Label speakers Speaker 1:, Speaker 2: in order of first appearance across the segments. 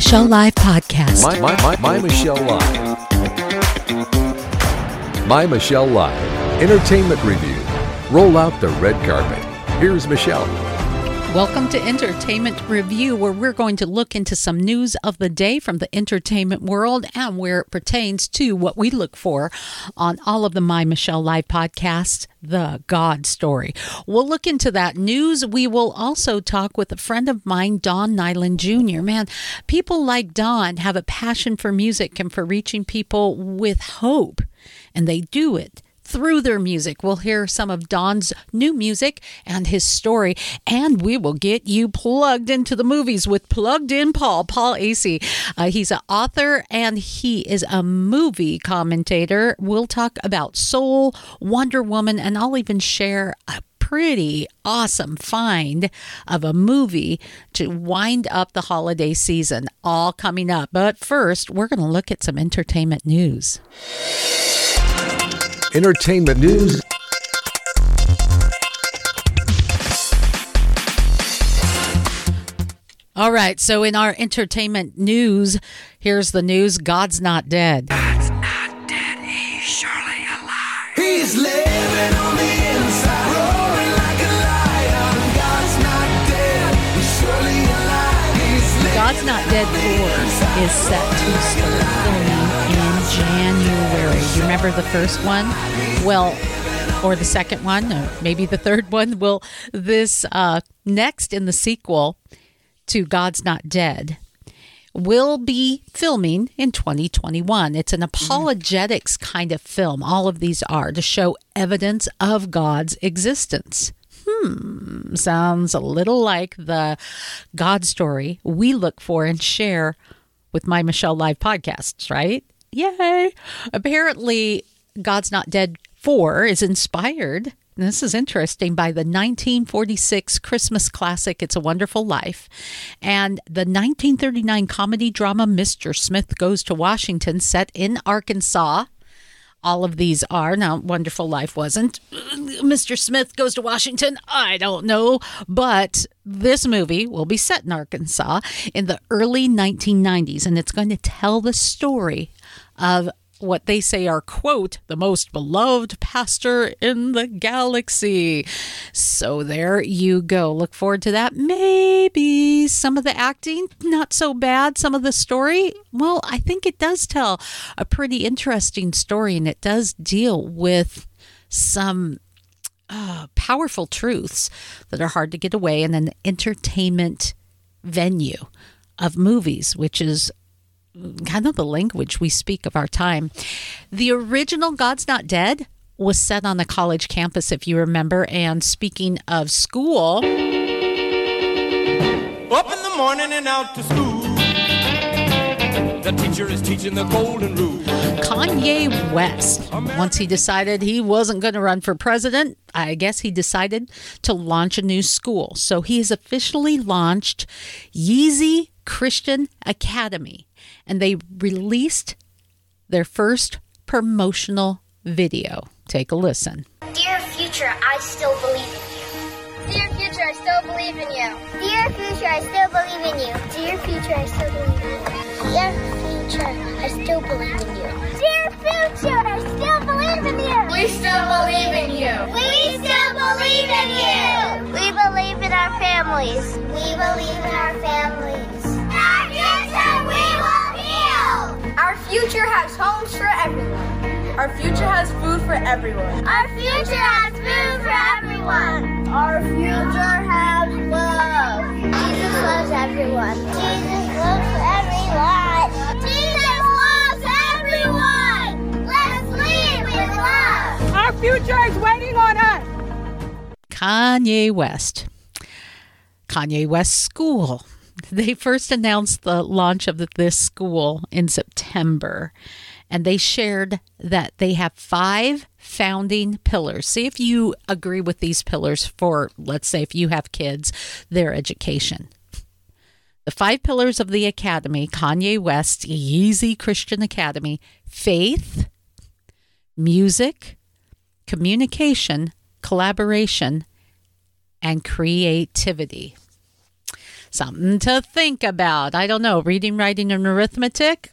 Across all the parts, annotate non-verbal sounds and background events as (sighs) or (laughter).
Speaker 1: Michelle Live podcast.
Speaker 2: My, my, my, my Michelle Live. My Michelle Live. Entertainment review. Roll out the red carpet. Here's Michelle.
Speaker 1: Welcome to Entertainment Review, where we're going to look into some news of the day from the entertainment world and where it pertains to what we look for on all of the My Michelle Live podcasts, The God Story. We'll look into that news. We will also talk with a friend of mine, Don Nyland Jr. Man, people like Don have a passion for music and for reaching people with hope, and they do it through their music. We'll hear some of Don's new music and his story, and we will get you plugged into the movies with Plugged In Paul, Paul Asay. Uh, he's an author and he is a movie commentator. We'll talk about Soul, Wonder Woman, and I'll even share a pretty awesome find of a movie to wind up the holiday season, all coming up. But first, we're going to look at some entertainment news.
Speaker 2: Entertainment news.
Speaker 1: All right, so in our entertainment news, here's the news God's not dead.
Speaker 3: God's not dead, he's surely alive.
Speaker 4: He's living on the inside, roaring like a lion. God's not dead, he's surely alive. He's
Speaker 1: God's Not Dead 4 is set to start remember the first one? Well, or the second one, or maybe the third one. Well, this uh, next in the sequel to God's Not Dead will be filming in 2021. It's an apologetics kind of film. All of these are to show evidence of God's existence. Hmm, sounds a little like the God story we look for and share with my Michelle Live podcasts, right? Yay! Apparently, God's Not Dead 4 is inspired. This is interesting by the 1946 Christmas classic It's a Wonderful Life and the 1939 comedy drama Mr. Smith Goes to Washington set in Arkansas. All of these are. Now, Wonderful Life wasn't. Mr. Smith Goes to Washington, I don't know. But this movie will be set in Arkansas in the early 1990s, and it's going to tell the story of what they say are, quote, the most beloved pastor in the galaxy. So there you go. Look forward to that. Maybe some of the acting, not so bad. Some of the story, well, I think it does tell a pretty interesting story and it does deal with some uh, powerful truths that are hard to get away in an entertainment venue of movies, which is kind of the language we speak of our time. The original God's Not Dead was set on a college campus, if you remember. And speaking of school,
Speaker 5: Up in the morning and out to school. The teacher is teaching the golden rule.
Speaker 1: Kanye West, once he decided he wasn't going to run for president, I guess he decided to launch a new school. So he has officially launched Yeezy Christian Academy, and they released their first promotional video. Take a listen.
Speaker 6: Dear future, I still believe in you. Dear future, I still believe in you. Dear future, I still believe in you. Dear future, I still believe in you. Dear future, I still believe in you. Dear future, I still believe in you. We still believe in you. We still believe in you. We believe in our families. We believe in our families. Our future, we will heal.
Speaker 7: Our future has homes for everyone. Our future has food for everyone.
Speaker 6: Our future has food for everyone. Our future has love. Jesus loves everyone. Jesus loves everyone. Jesus loves everyone. Let's lead with love.
Speaker 7: Our future is waiting on us.
Speaker 1: Kanye West. Kanye West School. (laughs) They first announced the launch of this school in September, and they shared that they have five founding pillars. See if you agree with these pillars for, let's say, if you have kids, their education. The five pillars of the academy, Kanye West Yeezy Christian Academy faith, music, communication, collaboration, and creativity. Something to think about. I don't know, reading, writing, and arithmetic.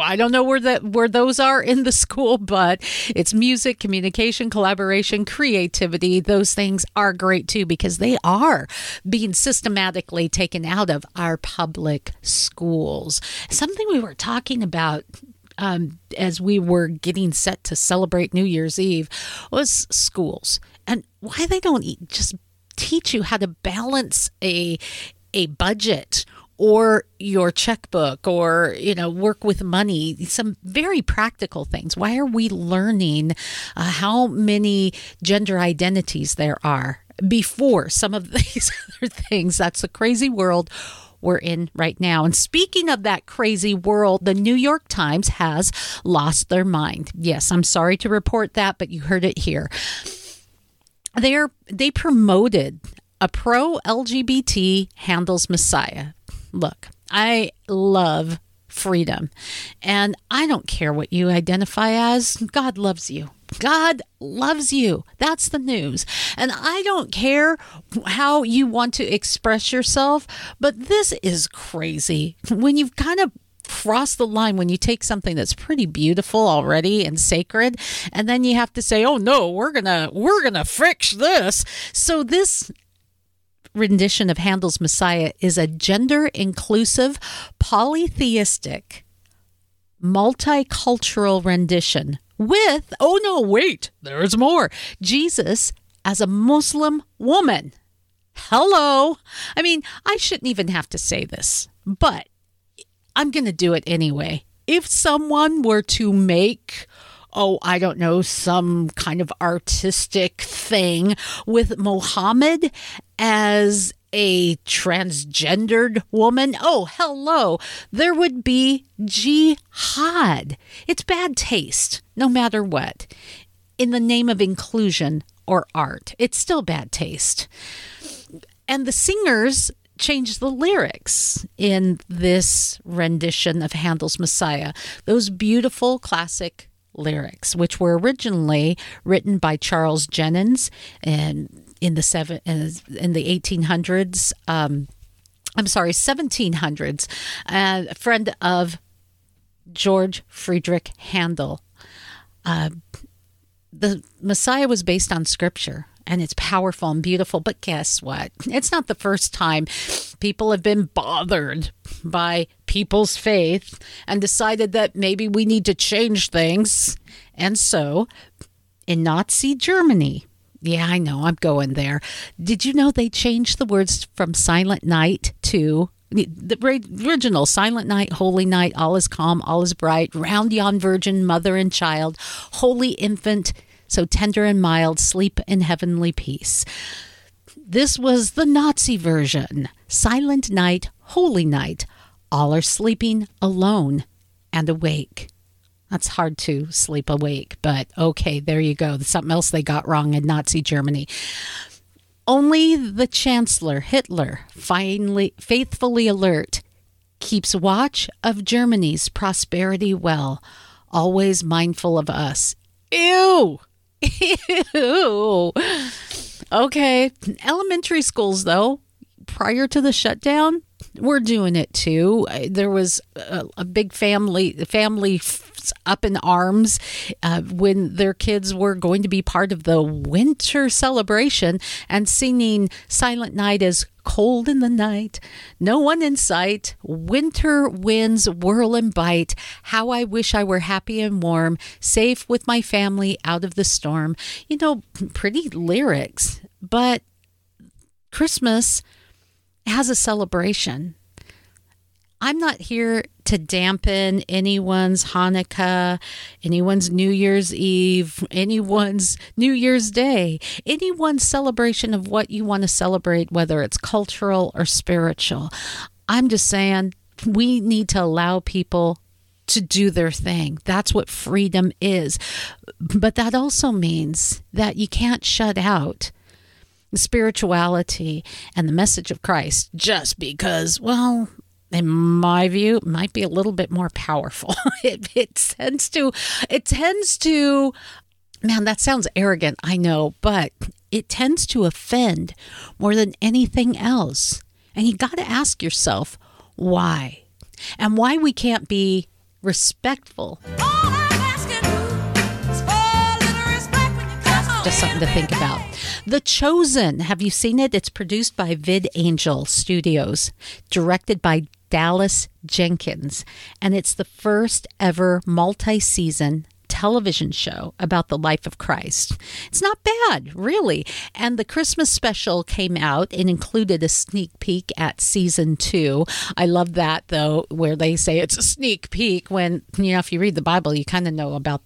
Speaker 1: I don't know where that where those are in the school, but it's music, communication, collaboration, creativity. Those things are great too because they are being systematically taken out of our public schools. Something we were talking about um, as we were getting set to celebrate New Year's Eve was schools and why they don't e- just teach you how to balance a a budget or your checkbook or you know work with money some very practical things why are we learning uh, how many gender identities there are before some of (laughs) these other things that's the crazy world we're in right now. And speaking of that crazy world, the New York Times has lost their mind. Yes, I'm sorry to report that, but you heard it here. They're they promoted a pro LGBT Handel's Messiah. Look, I love freedom. And I don't care what you identify as. God loves you. God loves you. That's the news. And I don't care how you want to express yourself, but this is crazy. When you've kind of crossed the line when you take something that's pretty beautiful already and sacred and then you have to say oh no we're gonna we're gonna fix this so this rendition of Handel's Messiah is a gender inclusive, polytheistic, multicultural rendition with, oh no, wait, there's more. Jesus as a Muslim woman. Hello. I mean, I shouldn't even have to say this, but I'm going to do it anyway. If someone were to make oh, I don't know, some kind of artistic thing with Mohammed as a transgendered woman, oh, hello, there would be jihad. It's bad taste, no matter what. In the name of inclusion or art, it's still bad taste. And the singers changed the lyrics in this rendition of Handel's Messiah. Those beautiful classic lyrics, which were originally written by Charles Jennens and in the seven in the eighteen hundreds. Um, I'm sorry, 1700s. Uh, a friend of George Friedrich Handel. Uh, the Messiah was based on scripture and it's powerful and beautiful. But guess what? It's not the first time people have been bothered by people's faith and decided that maybe we need to change things. And so, in Nazi Germany, yeah, I know, I'm going there. Did you know they changed the words from Silent Night to the original Silent Night, Holy Night, All is Calm, All is Bright, Round Yon Virgin, Mother and Child, Holy Infant, so tender and mild, sleep in heavenly peace. This was the Nazi version Silent Night, Holy Night, all are sleeping alone and awake. That's hard to sleep awake, but okay, there you go. Something else they got wrong in Nazi Germany. Only the Chancellor, Hitler, finally faithfully alert, keeps watch of Germany's prosperity well, always mindful of us. Ew! (laughs) Ew. Okay. Elementary schools, though, prior to the shutdown, we're doing it too. There was a, a big family, family up in arms uh, when their kids were going to be part of the winter celebration and singing Silent Night as cold in the night, no one in sight, winter winds whirl and bite. How I wish I were happy and warm, safe with my family out of the storm. You know, pretty lyrics, but Christmas has a celebration. I'm not here to dampen anyone's Hanukkah, anyone's New Year's Eve, anyone's New Year's Day, anyone's celebration of what you want to celebrate, whether it's cultural or spiritual. I'm just saying we need to allow people to do their thing. That's what freedom is. But that also means that you can't shut out spirituality and the message of Christ just because, well, in my view, might be a little bit more powerful. (laughs) it, it tends to, it tends to, man, that sounds arrogant, I know, but it tends to offend more than anything else. And you got to ask yourself why and why we can't be respectful. Just something to think about. The Chosen. Have you seen it? It's produced by VidAngel Studios, directed by Dallas Jenkins, and it's the first ever multi season television show about the life of Christ. It's not bad, really. And the Christmas special came out and included a sneak peek at season two. I love that, though, where they say it's a sneak peek when, you know, if you read the Bible, you kind of know about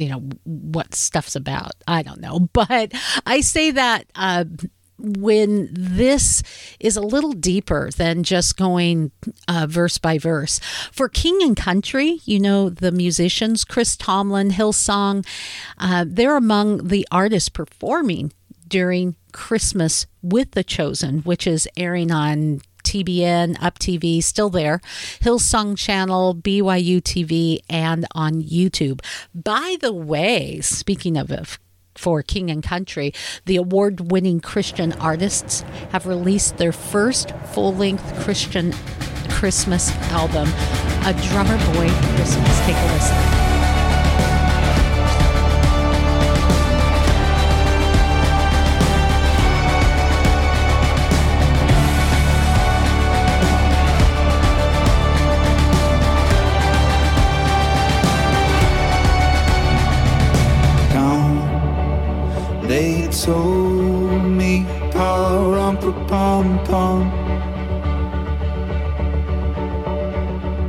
Speaker 1: you know what stuff's about i don't know (laughs) but i say that uh, when this is a little deeper than just going uh, verse by verse. For King and Country, you know, the musicians, Chris Tomlin, Hillsong, uh, they're among the artists performing during Christmas with The Chosen, which is airing on TBN, Up TV, still there, Hillsong Channel, BYU TV, and on YouTube. By the way, speaking of for King and Country, the award winning Christian artists have released their first full length Christian Christmas album, A Drummer Boy Christmas. Take a listen.
Speaker 8: Told me, pom pom pom.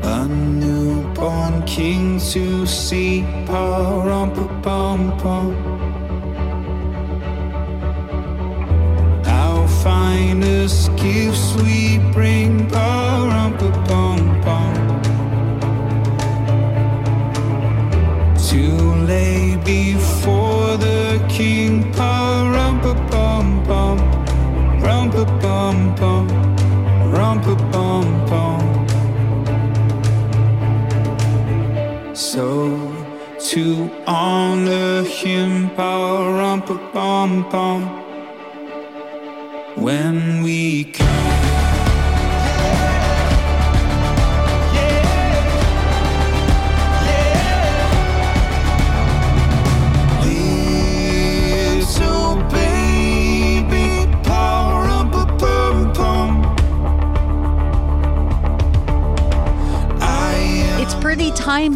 Speaker 8: A newborn king to see, pom pom pom. Our finest gifts we bring, pom pom lay before the king, power, rum pa bum bum, rum pa bum bum, rum pa bum bum. So to honor him, rum pa bum bum, when we come.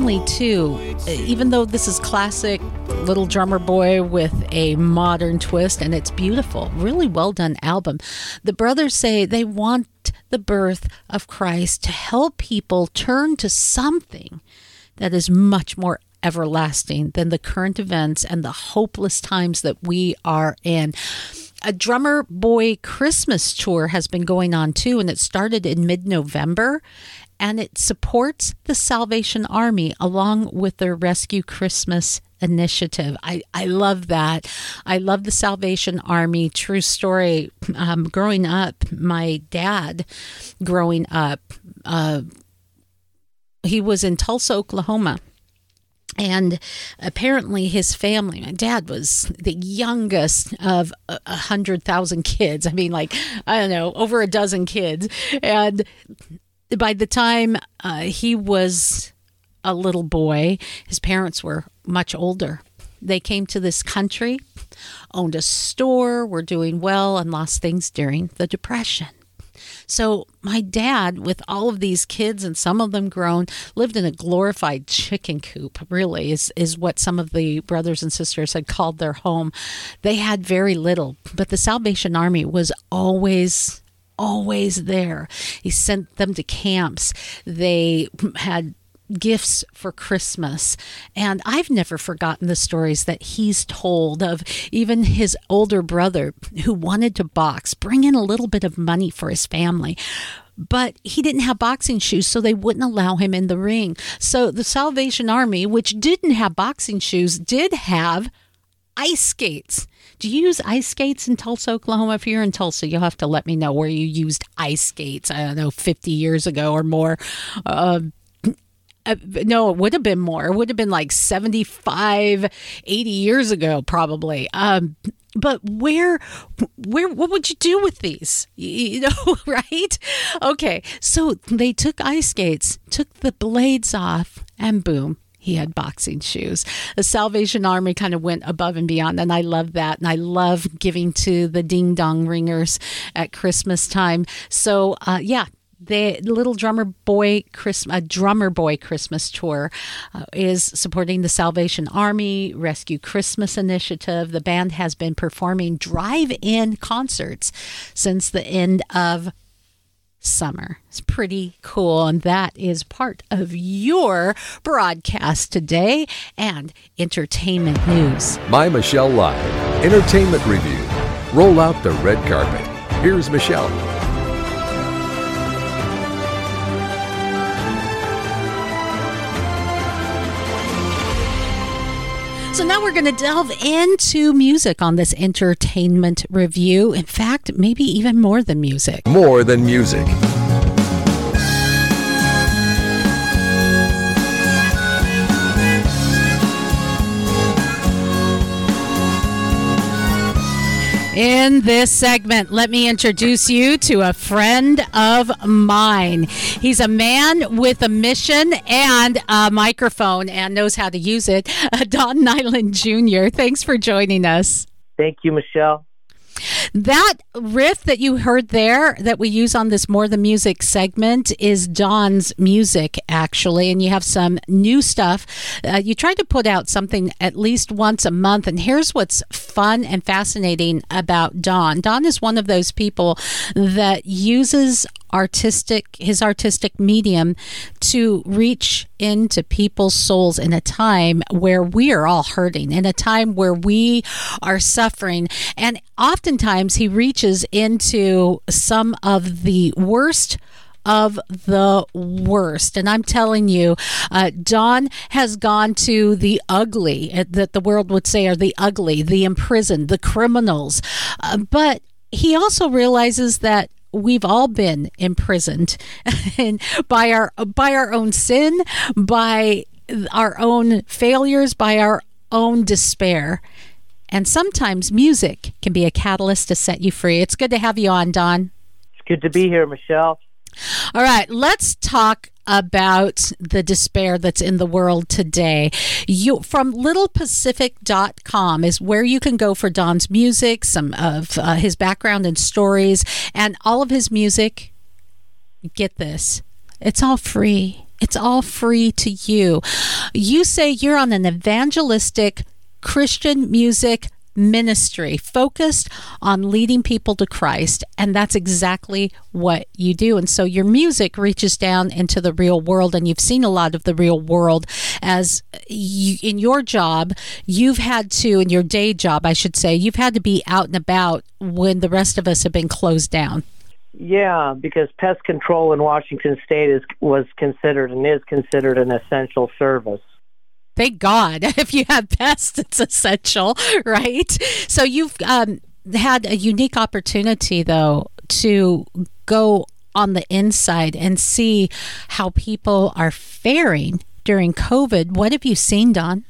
Speaker 1: Timely too, Uh, even though this is classic Little Drummer Boy with a modern twist, and it's beautiful. Really well done album. The brothers say they want the birth of Christ to help people turn to something that is much more everlasting than the current events and the hopeless times that we are in. A Drummer Boy Christmas tour has been going on too, and it started in mid November. And it supports the Salvation Army along with their Rescue Christmas initiative. I, I love that. I love the Salvation Army. True story. Um, growing up, my dad, growing up, uh, he was in Tulsa, Oklahoma. And apparently, his family, my dad was the youngest of a hundred thousand kids. I mean, like, I don't know, over a dozen kids. And by the time uh, he was a little boy, his parents were much older. They came to this country, owned a store, were doing well, and lost things during the Depression. So my dad, with all of these kids and some of them grown, lived in a glorified chicken coop. Really, is is what some of the brothers and sisters had called their home. They had very little, but the Salvation Army was always always there. He sent them to camps. They had gifts for Christmas. And I've never forgotten the stories that he's told of even his older brother who wanted to box, bring in a little bit of money for his family. But he didn't have boxing shoes, so they wouldn't allow him in the ring. So the Salvation Army, which didn't have boxing shoes, did have ice skates. Do you use ice skates in Tulsa, Oklahoma? If you're in Tulsa, you'll have to let me know where you used ice skates. I don't know, 50 years ago or more. Uh, uh, no, it would have been more. It would have been like 75, 80 years ago, probably. Um, but where where what would you do with these (laughs) you know (laughs) right okay so they took ice skates took the blades off and boom he had boxing shoes. The Salvation Army kind of went above and beyond, and I love that. And I love giving to the ding dong ringers at Christmas time. So, uh, yeah, the little drummer boy Christmas, a drummer boy Christmas tour uh, is supporting the Salvation Army Rescue Christmas Initiative. The band has been performing drive-in concerts since the end of summer. It's pretty cool, and that is part of your broadcast today and entertainment news.
Speaker 2: My Michelle Live, Entertainment Review. Roll out the red carpet. Here's Michelle.
Speaker 1: So now we're going to delve into music on this entertainment review. In fact, maybe even more than music.
Speaker 2: More than music.
Speaker 1: In this segment, let me introduce you to a friend of mine. He's a man with a mission and a microphone and knows how to use it. (laughs) Don Nyland Jr., thanks for joining us.
Speaker 9: Thank you, Michelle.
Speaker 1: That riff that you heard there that we use on this More Than Music segment is Don's music, actually. And you have some new stuff. Uh, you try to put out something at least once a month. And here's what's fun and fascinating about Don Don is one of those people that uses artistic his artistic medium to reach into people's souls in a time where we are all hurting in a time where we are suffering and oftentimes he reaches into some of the worst of the worst. And I'm telling you, uh, Don has gone to the ugly, uh, that the world would say are the ugly, the imprisoned, the criminals. Uh, but he also realizes that we've all been imprisoned (laughs) and by our by our own sin by our own failures by our own despair and sometimes music can be a catalyst to set you free it's good to have you on don
Speaker 9: It's good to be here, Michelle.
Speaker 1: all right let's talk about the despair that's in the world today. You from littlepacific.com is where you can go for Don's music, some of uh, his background and stories, and all of his music. Get this. It's all free. It's all free to you. You say you're on an evangelistic Christian music ministry focused on leading people to Christ. And that's exactly what you do. And so your music reaches down into the real world. And you've seen a lot of the real world as you, in your job, you've had to, in your day job, I should say, you've had to be out and about when the rest of us have been closed down.
Speaker 9: Yeah, because pest control in Washington State is was considered and is considered an essential service.
Speaker 1: Thank God. (laughs) If you have pests, it's essential, (laughs) right? So you've um, had a unique opportunity, though, to go on the inside and see how people are faring during COVID. What have you seen, Don?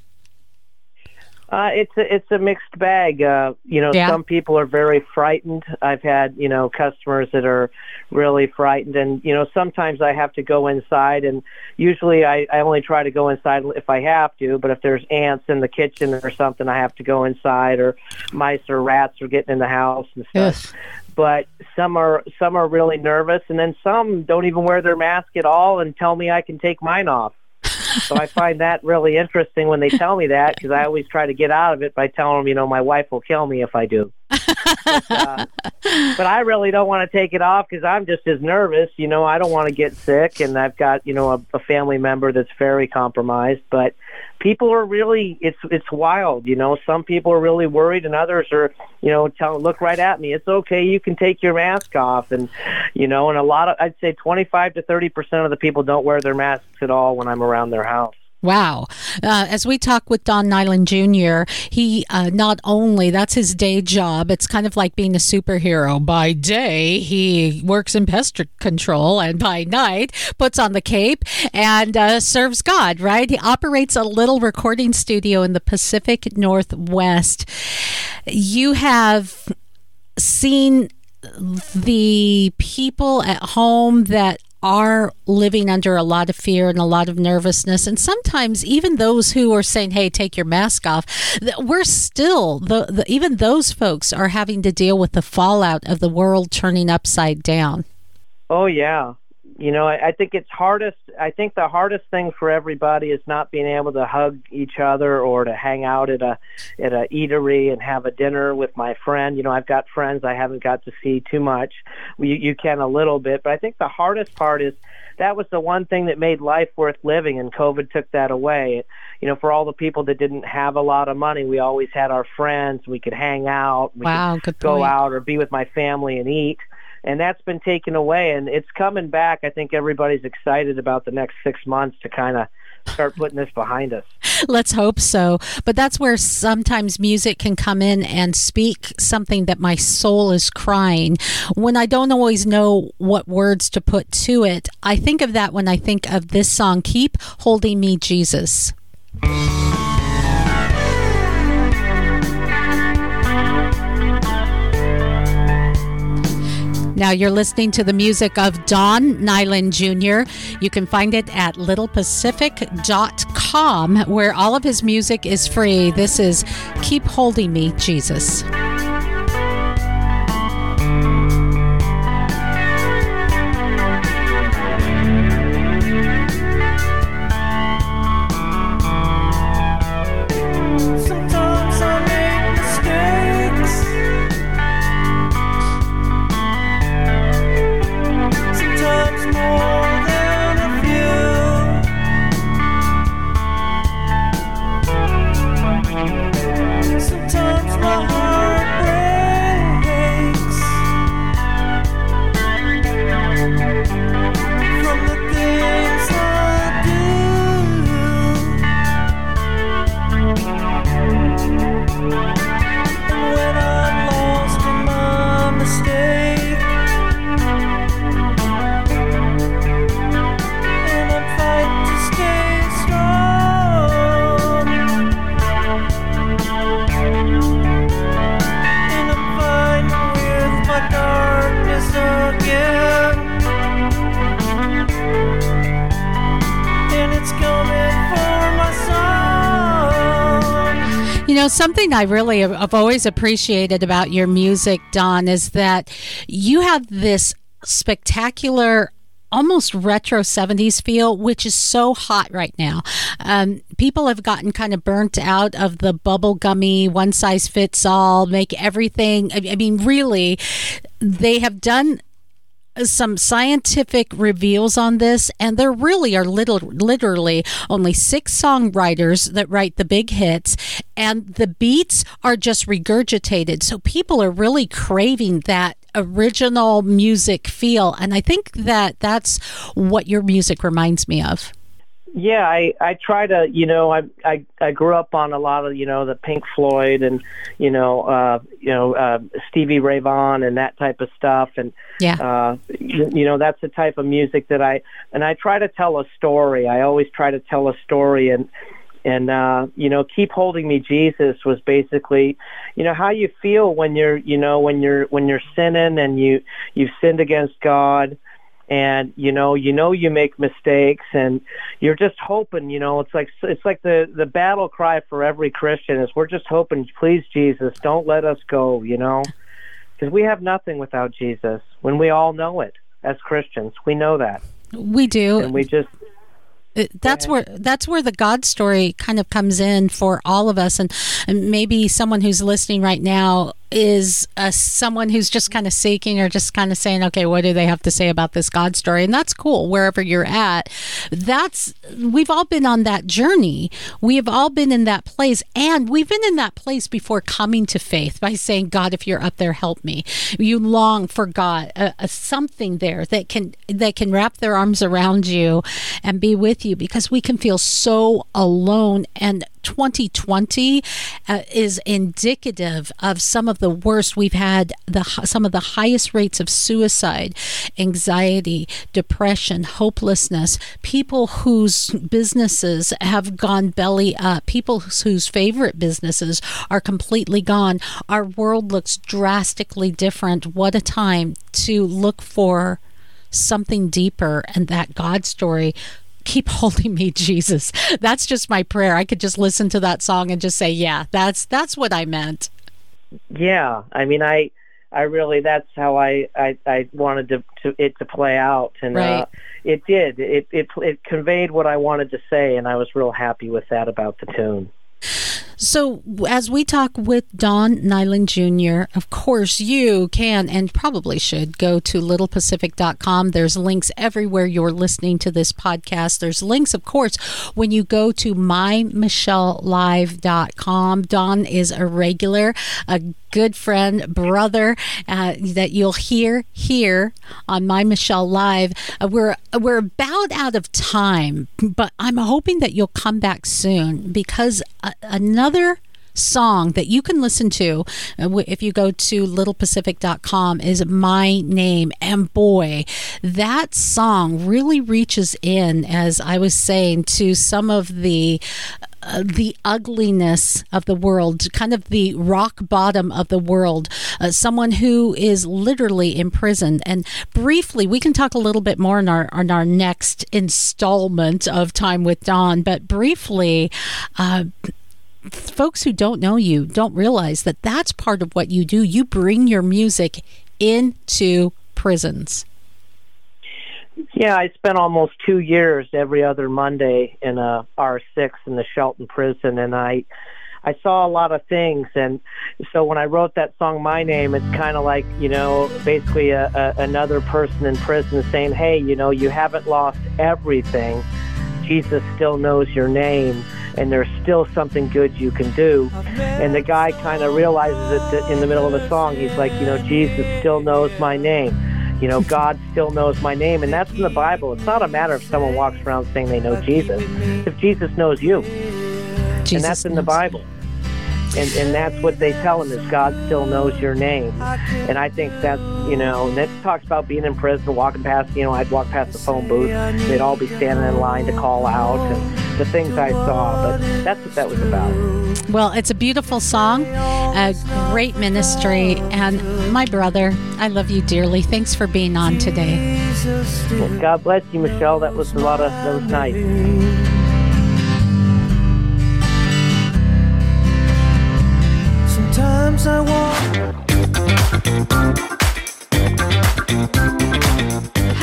Speaker 9: Uh, it's a it's a mixed bag. Uh, you know,
Speaker 1: Yeah.
Speaker 9: some people are very frightened. I've had you know customers that are really frightened, and you know sometimes I have to go inside, and usually I, I only try to go inside if I have to. But if there's ants in the kitchen or something, I have to go inside, or mice or rats are getting in the house and stuff. But some are some are really nervous, and then some don't even wear their mask at all and tell me I can take mine off. So I find that really interesting when they tell me that because I always try to get out of it by telling them, you know, my wife will kill me if I do. But, uh, but I really don't want to take it off because I'm just as nervous. You know, I don't want to get sick, and I've got you know a, a family member that's very compromised. But people are really it's it's wild. You know, some people are really worried, and others are you know tell look right at me. It's okay, you can take your mask off, and you know, and a lot of I'd say 25 to 30 percent of the people don't wear their masks at all when I'm around their house.
Speaker 1: Wow. Uh, as we talk with Don Nyland Jr., he uh, not only, that's his day job, it's kind of like being a superhero. By day, he works in pest control, and by night, puts on the cape and uh, serves God, right? He operates a little recording studio in the Pacific Northwest. you have seen the people at home that are living under a lot of fear and a lot of nervousness and sometimes even those who are saying hey take your mask off we're still the, the even those folks are having to deal with the fallout of the world turning upside down
Speaker 9: Oh yeah. You know, I, I think it's hardest. I think the hardest thing for everybody is not being able to hug each other or to hang out at a at a eatery and have a dinner with my friend. You know, I've got friends I haven't got to see too much. You, you can a little bit, but I think the hardest part is that was the one thing that made life worth living, and COVID took that away. You know, for all the people that didn't have a lot of money, we always had our friends. We could hang out. We
Speaker 1: Wow,
Speaker 9: could
Speaker 1: good
Speaker 9: go out or be with my family and eat and that's been taken away and it's coming back i think everybody's excited about the next six months to kind of start putting this behind us (laughs)
Speaker 1: Let's hope so. But that's where sometimes music can come in and speak something that my soul is crying. When I don't always know what words to put to it, I think of that when I think of this song, Keep Holding Me, Jesus. Now you're listening to the music of Don Nyland Jr. You can find it at littlepacific.com where all of his music is free. This is Keep Holding Me, Jesus. Something I really have always appreciated about your music, Don, is that you have this spectacular almost retro 70s feel which is so hot right now. Um, people have gotten kind of burnt out of the bubblegummy one size fits all make everything I I mean really they have done some scientific reveals on this, and there really are little, literally only six songwriters that write the big hits, and the beats are just regurgitated. So people are really craving that original music feel, and I think that that's what your music reminds me of.
Speaker 9: Yeah, I I try to, you know, I I I grew up on a lot of, you know, the Pink Floyd and, you know, uh, you know, uh, Stevie Ray Vaughan and that type of stuff, and
Speaker 1: Yeah.
Speaker 9: uh, you, you know, that's the type of music that I and I try to tell a story. I always try to tell a story, and and uh, you know, keep holding me, Jesus was basically, you know, how you feel when you're, you know, when you're when you're sinning and you you've sinned against God and you know you know you make mistakes and you're just hoping you know it's like it's like the the battle cry for every christian is we're just hoping please jesus don't let us go you know? Because we have nothing without jesus. When we all know it as christians we know that.
Speaker 1: We do.
Speaker 9: and we just
Speaker 1: Uh, that's where that's where the God story kind of comes in for all of us, and, and maybe someone who's listening right now is uh, someone who's just kind of seeking or just kind of saying, okay, what do they have to say about this God story? And that's cool wherever you're at. That's we've all been on that journey. We have all been in that place, and we've been in that place before coming to faith by saying, God, if you're up there, help me. You long for God, something there that can that can wrap their arms around you and be with you because we can feel so alone and 2020 uh, is indicative of some of the worst. We've had the some of the highest rates of suicide, anxiety, depression, hopelessness. People whose businesses have gone belly up. People whose favorite businesses are completely gone. Our world looks drastically different. What a time to look for something deeper and that God story keep (laughs) holding me jesus. That's just my prayer. I could just listen to that song and just say yeah that's that's what i meant.
Speaker 9: Yeah, I mean, I, I really that's how I, I, I wanted to, to it to play out, and uh, it did. It, it, it conveyed what I wanted to say, and I was real happy with that about the tune.
Speaker 1: So, as we talk with Don Nyland Jr., of course, you can and probably should go to littlepacific.com. There's links everywhere you're listening to this podcast. There's links, of course, when you go to mymichellelive.com. Don is a regular, a good friend, brother uh, that you'll hear here on My Michelle Live. Uh, we're we're about out of time, but I'm hoping that you'll come back soon because uh, another song that you can listen to uh, if you go to littlepacific.com is my name and boy that song really reaches in as i was saying to some of the uh, the ugliness of the world, kind of the rock bottom of the world, uh, someone who is literally imprisoned. And briefly, we can talk a little bit more in our on our next installment of Time with Don. But briefly, uh, folks who don't know you don't realize that that's part of what you do. You bring your music into prisons.
Speaker 9: Yeah, I spent almost two years every other Monday in a R6 in the Shelton prison, and I I saw a lot of things. And so when I wrote that song, My Name, it's kind of like you know, basically a, a, another person in prison saying, Hey, you know, you haven't lost everything. Jesus still knows your name, and there's still something good you can do. And the guy kind of realizes it in the middle of the song. He's like, you know, Jesus still knows my name. You know, God still knows my name, and that's in the Bible. It's not a matter if someone walks around saying they know Jesus. If Jesus knows you,
Speaker 1: Jesus
Speaker 9: and that's in the. Bible. And, and that's what they tell him is God still knows your name. And I think that's, you know, and it talks about being in prison, walking past, you know, I'd walk past the phone booth. They'd all be standing in line to call out and the things I saw. But that's what that was about.
Speaker 1: Well, it's a beautiful song, a great ministry, and my brother, I love you dearly. Thanks for being on today.
Speaker 9: Well, God bless you, Michelle. That was a lot of, that was nice.
Speaker 4: Sometimes I walk.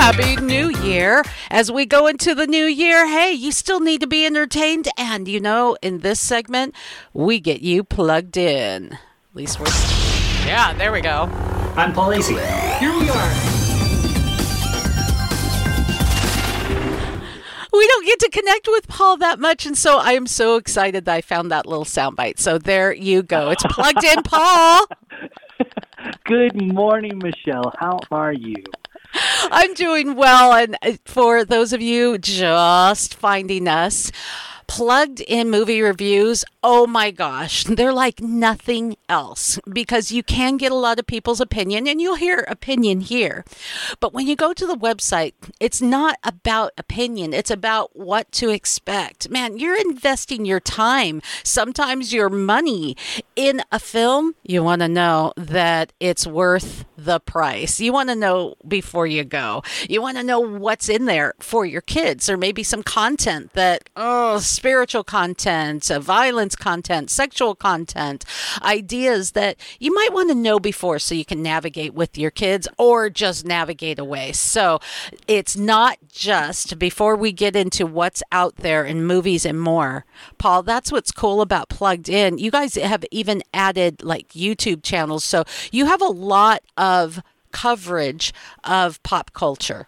Speaker 1: Happy New Year. As we go into the new year, hey, you still need to be entertained. And you know, in this segment, we get you plugged in. At least we're. Yeah, there we go.
Speaker 10: I'm Paul Asay. Here we are.
Speaker 1: We don't get to connect with Paul that much, and so I am so excited that I found that little soundbite. So there you go. It's plugged in, Paul. (laughs)
Speaker 10: Good morning, Michelle. How are you?
Speaker 1: I'm doing well. And uh, for those of you just finding us, plugged in movie reviews, oh my gosh, they're like nothing else because you can get a lot of people's opinion and you'll hear opinion here. But when you go to the website, it's not about opinion, it's about what to expect. Man, you're investing your time, sometimes your money in a film. You want to know that it's worth the price. You want to know before you go. You want to know what's in there for your kids or maybe some content that, oh, spiritual content, uh, content, sexual content, ideas that you might want to know before so you can navigate with your kids or just navigate away. So it's not just before we get into what's out there in movies and more. Paul, that's what's cool about Plugged In. You guys have even added like YouTube channels. So you have a lot of coverage of pop culture.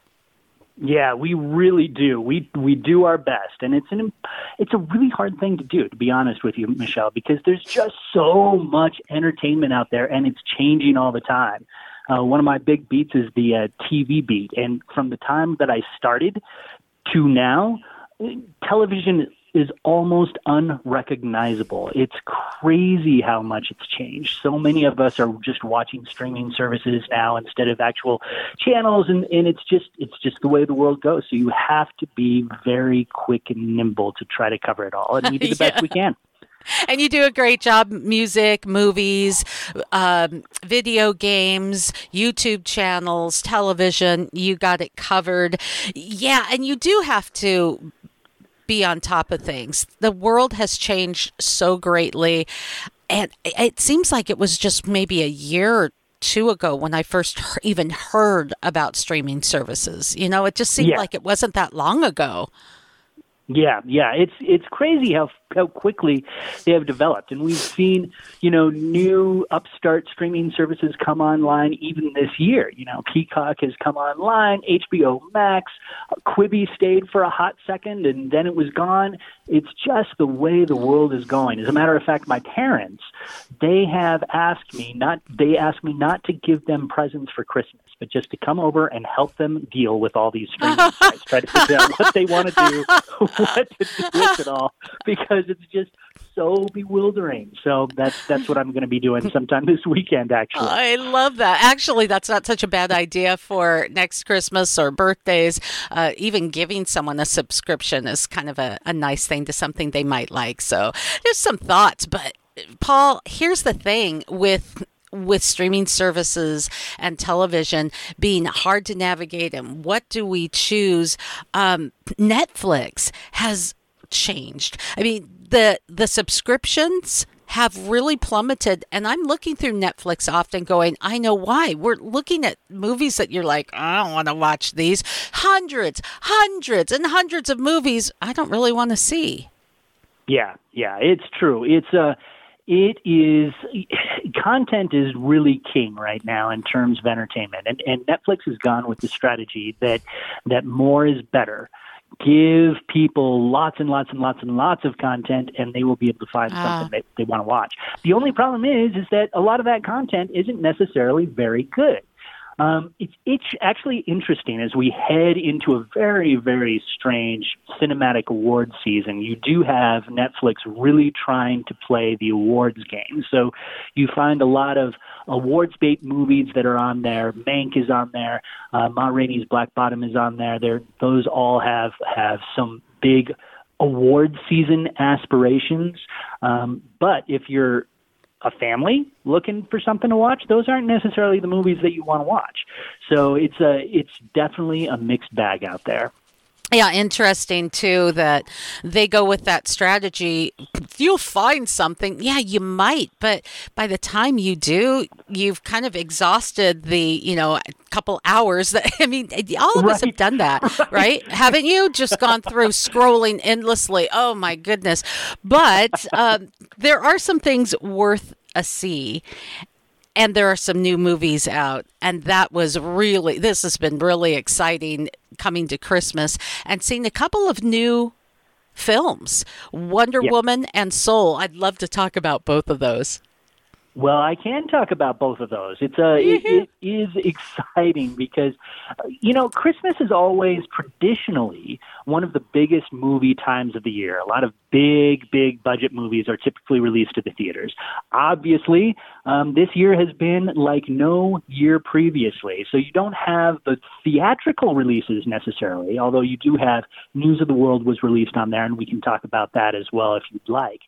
Speaker 10: Yeah, we really do. We we do our best, and it's an it's a really hard thing to do, to be honest with you, Michelle, because there's just so much entertainment out there, and it's changing all the time. Uh, one of my big beats is the uh, TV beat, and from the time that I started to now, television is almost unrecognizable. It's crazy how much it's changed. So many of us are just watching streaming services now instead of actual channels and, and it's just it's just the way the world goes. So you have to be very quick and nimble to try to cover it all. And we do the (laughs) best we can.
Speaker 1: And you do a great job music, movies, um, video games, YouTube channels, television. You got it covered. Yeah, and you do have to be on top of things. The world has changed so greatly. And it seems like it was just maybe a year or two ago when I first even heard about streaming services. You know, it just seemed
Speaker 10: Yeah.
Speaker 1: like it wasn't that long ago.
Speaker 10: Yeah, yeah, it's it's crazy how how quickly they have developed, and we've seen you know new upstart streaming services come online even this year. You know, Peacock has come online, HBO Max, Quibi stayed for a hot second, and then it was gone. It's just the way the world is going. As a matter of fact, my parents they have asked me not they asked me not to give them presents for Christmas, but just to come over and help them deal with all these streaming (laughs) sites, try to figure out what they want to do, (laughs) what to do with it all, because it's just so bewildering. So that's that's what I'm going to be doing sometime (laughs) this weekend, actually.
Speaker 1: I love that. Actually, that's not such a bad idea for next Christmas or birthdays. Uh, even giving someone a subscription is kind of a, a nice thing to something they might like. So there's some thoughts. But Paul, here's the thing with with streaming services and television being hard to navigate and what do we choose um, netflix has changed i mean the the subscriptions have really plummeted and i'm looking through netflix often going i know why we're looking at movies that you're like i don't want to watch these hundreds hundreds and hundreds of movies i don't really want to see
Speaker 10: Yeah, yeah, it's true. It's uh it is (sighs) content is really king right now in terms of entertainment. And and Netflix has gone with the strategy that that more is better. Give people lots and lots and lots and lots of content and they will be able to find
Speaker 1: Ah.
Speaker 10: something that they want to watch. The only problem is is that a lot of that content isn't necessarily very good. Um, it's it's actually interesting as we head into a very very strange cinematic awards season. You do have Netflix really trying to play the awards game, so you find a lot of awards bait movies that are on there. Mank is on there. Uh, Ma Rainey's Black Bottom is on there. There those all have have some big award season aspirations. Um, but if you're a family looking for something to watch, those aren't necessarily the movies that you want to watch. So it's a it's definitely a mixed bag out there.
Speaker 1: Yeah, interesting too that they go with that strategy. You'll find something. Yeah, you might, but by the time you do, you've kind of exhausted the, you know, couple hours that (laughs) I mean, all of us have done that, (laughs) right? Haven't you? Just gone through scrolling endlessly. Oh my goodness. But um, there are some things worth a see and there are some new movies out. And that was really this has been really exciting coming to christmas and seeing a couple of new films wonder woman and soul. I'd love to talk about both of those
Speaker 10: Well, I can talk about both of those. It's a it, it is (laughs) exciting because uh, you know Christmas is always traditionally one of the biggest movie times of the year. A lot of big, big budget movies are typically released to the theaters. Obviously, um, this year has been like no year previously, so you don't have the theatrical releases necessarily. Although you do have News of the World was released on there, and we can talk about that as well if you'd like.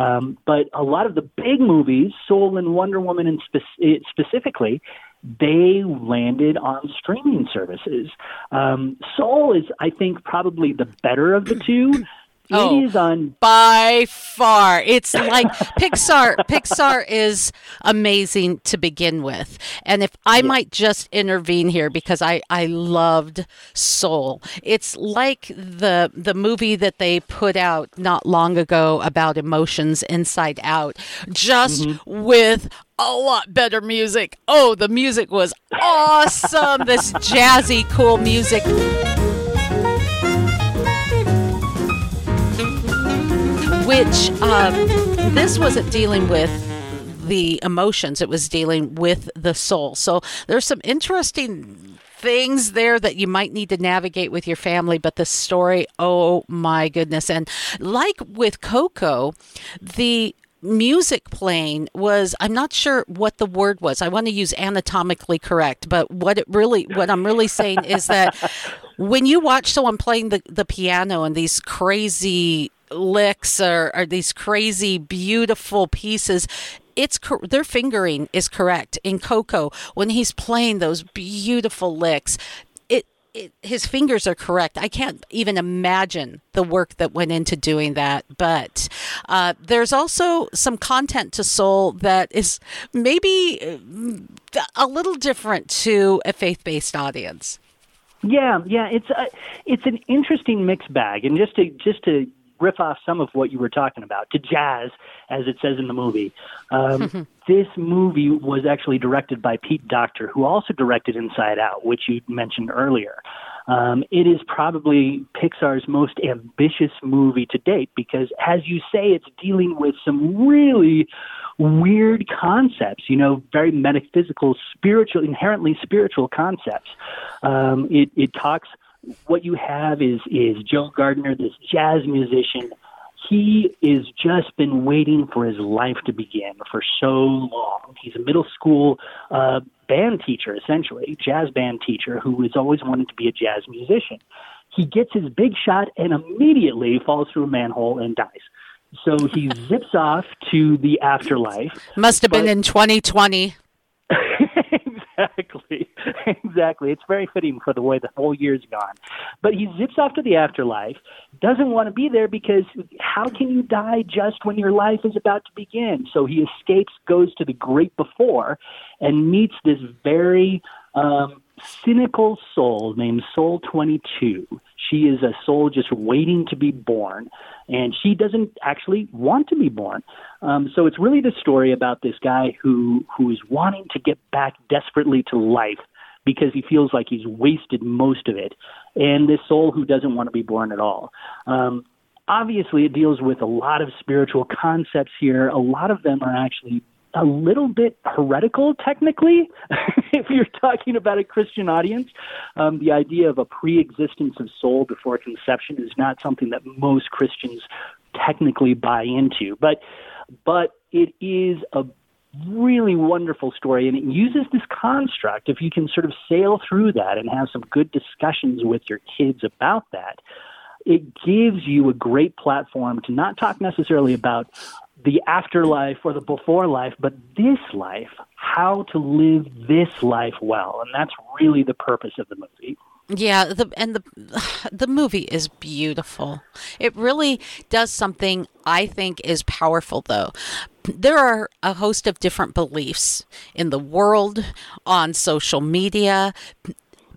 Speaker 10: Um, but a lot of the big movies, Soul and Wonder Woman, and spe- specifically, they landed on streaming services. Um, Soul is, I think, probably the better of the two.
Speaker 1: Oh.
Speaker 10: On
Speaker 1: by far it's like pixar (laughs) pixar is amazing to begin with and if i might just intervene here because i i loved soul it's like the the movie that they put out not long ago about emotions inside out just mm-hmm. with a lot better music. Oh, the music was awesome. this jazzy, cool music. Which um, this wasn't dealing with the emotions it was dealing with the soul so there's some interesting things there that you might need to navigate with your family, but the story, oh my goodness. And like with Coco, the music playing was I'm not sure what the word was. I want to use anatomically correct, but what it really what I'm really saying is that (laughs) when you watch someone playing the, the piano and these crazy licks or, or these crazy beautiful pieces it's their fingering is correct in Coco when he's playing those beautiful licks. It, it his fingers are correct. I can't even imagine the work that went into doing that. But uh, there's also some content to Soul that is maybe uh, a little different to a faith-based audience.
Speaker 10: Yeah, yeah, it's a, it's an interesting mixed bag, and just to just to riff off some of what you were talking about to jazz, as it says in the movie. Um, (laughs) this movie was actually directed by Pete Docter, who also directed Inside Out, which you mentioned earlier. Um, it is probably Pixar's most ambitious movie to date because, as you say, it's dealing with some really weird concepts, you know, very metaphysical, spiritual, inherently spiritual concepts. Um, it, it talks what you have is is Joe Gardner, this jazz musician. He is just been waiting for his life to begin for so long. He's a middle school uh, band teacher, essentially, jazz band teacher, who has always wanted to be a jazz musician. He gets his big shot and immediately falls through a manhole and dies. So he zips off to the afterlife.
Speaker 1: Must have been in 2020.
Speaker 10: Exactly. (laughs) Exactly. It's very fitting for the way the whole year's gone. But he zips off to the afterlife, doesn't want to be there because how can you die just when your life is about to begin? So he escapes, goes to the great before, and meets this very um, cynical soul named Soul 22. She is a soul just waiting to be born, and she doesn't actually want to be born. Um, so it's really the story about this guy who who is wanting to get back desperately to life because he feels like he's wasted most of it, and this soul who doesn't want to be born at all. Um, obviously, it deals with a lot of spiritual concepts here. A lot of them are actually a little bit heretical, technically, (laughs) if you're talking about a Christian audience. Um, the idea of a pre existence of soul before conception is not something that most Christians technically buy into. But, but it is a really wonderful story, and it uses this construct. If you can sort of sail through that and have some good discussions with your kids about that, it gives you a great platform to not talk necessarily about the afterlife or the before life, but this life, how to live this life well. And that's really the purpose of the movie.
Speaker 1: Yeah, the, and the the movie is beautiful. It really does something I think is powerful though. There are a host of different beliefs in the world, on social media,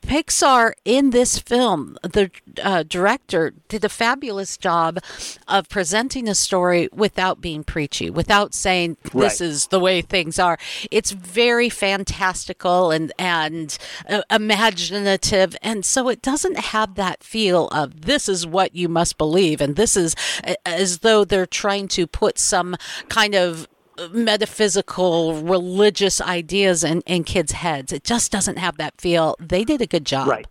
Speaker 1: Pixar in this film, the uh, director did a fabulous job of presenting a story without being preachy, without saying this
Speaker 10: Right.
Speaker 1: is the way things are. It's very fantastical and and uh, imaginative, and so it doesn't have that feel of this is what you must believe, and this is uh, as though they're trying to put some kind of metaphysical religious ideas in, in kids' heads. It just doesn't have that feel. They did a good job.
Speaker 10: Right.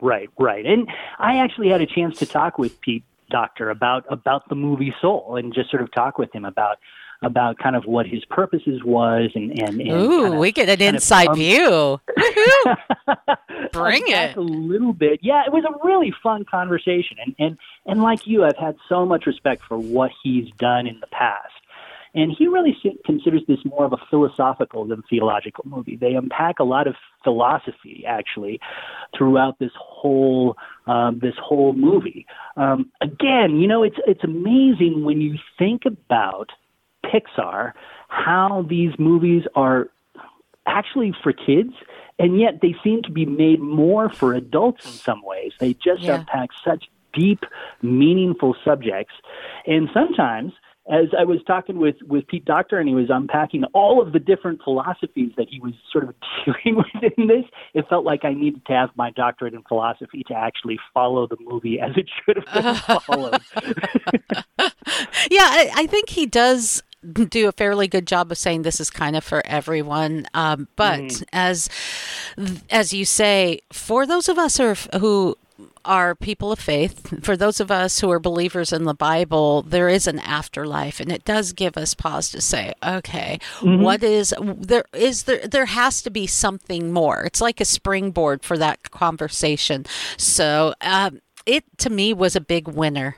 Speaker 10: Right, right. And I actually had a chance to talk with Pete Docter about about the movie Soul and just sort of talk with him about about kind of what his purposes was and and, and
Speaker 1: Ooh,
Speaker 10: kinda-
Speaker 1: we get an
Speaker 10: kind of
Speaker 1: inside view. (laughs) Bring it.
Speaker 10: a little bit. Yeah, it was a really fun conversation, and and and like you, I've had so much respect for what he's done in the past. And he really considers this more of a philosophical than theological movie. They unpack a lot of philosophy actually throughout this whole um, this whole movie. Um, again, you know, it's it's amazing when you think about Pixar how these movies are actually for kids, and yet they seem to be made more for adults in some ways. They just
Speaker 1: Yeah.
Speaker 10: unpack such deep, meaningful subjects, and sometimes. As I was talking with, with Pete Docter and he was unpacking all of the different philosophies that he was sort of (laughs) dealing with in this, it felt like I needed to have my doctorate in philosophy to actually follow the movie as it should have been (laughs) followed. (laughs)
Speaker 1: Yeah, I, I think he does do a fairly good job of saying this is kind of for everyone. Um, but
Speaker 10: Mm-hmm.
Speaker 1: as as you say, for those of us who who are people of faith, for those of us who are believers in the Bible, there is an afterlife, and it does give us pause to say, okay,
Speaker 10: Mm-hmm.
Speaker 1: what is there? Is there there has to be something more? It's like a springboard for that conversation. So um, it to me was a big winner.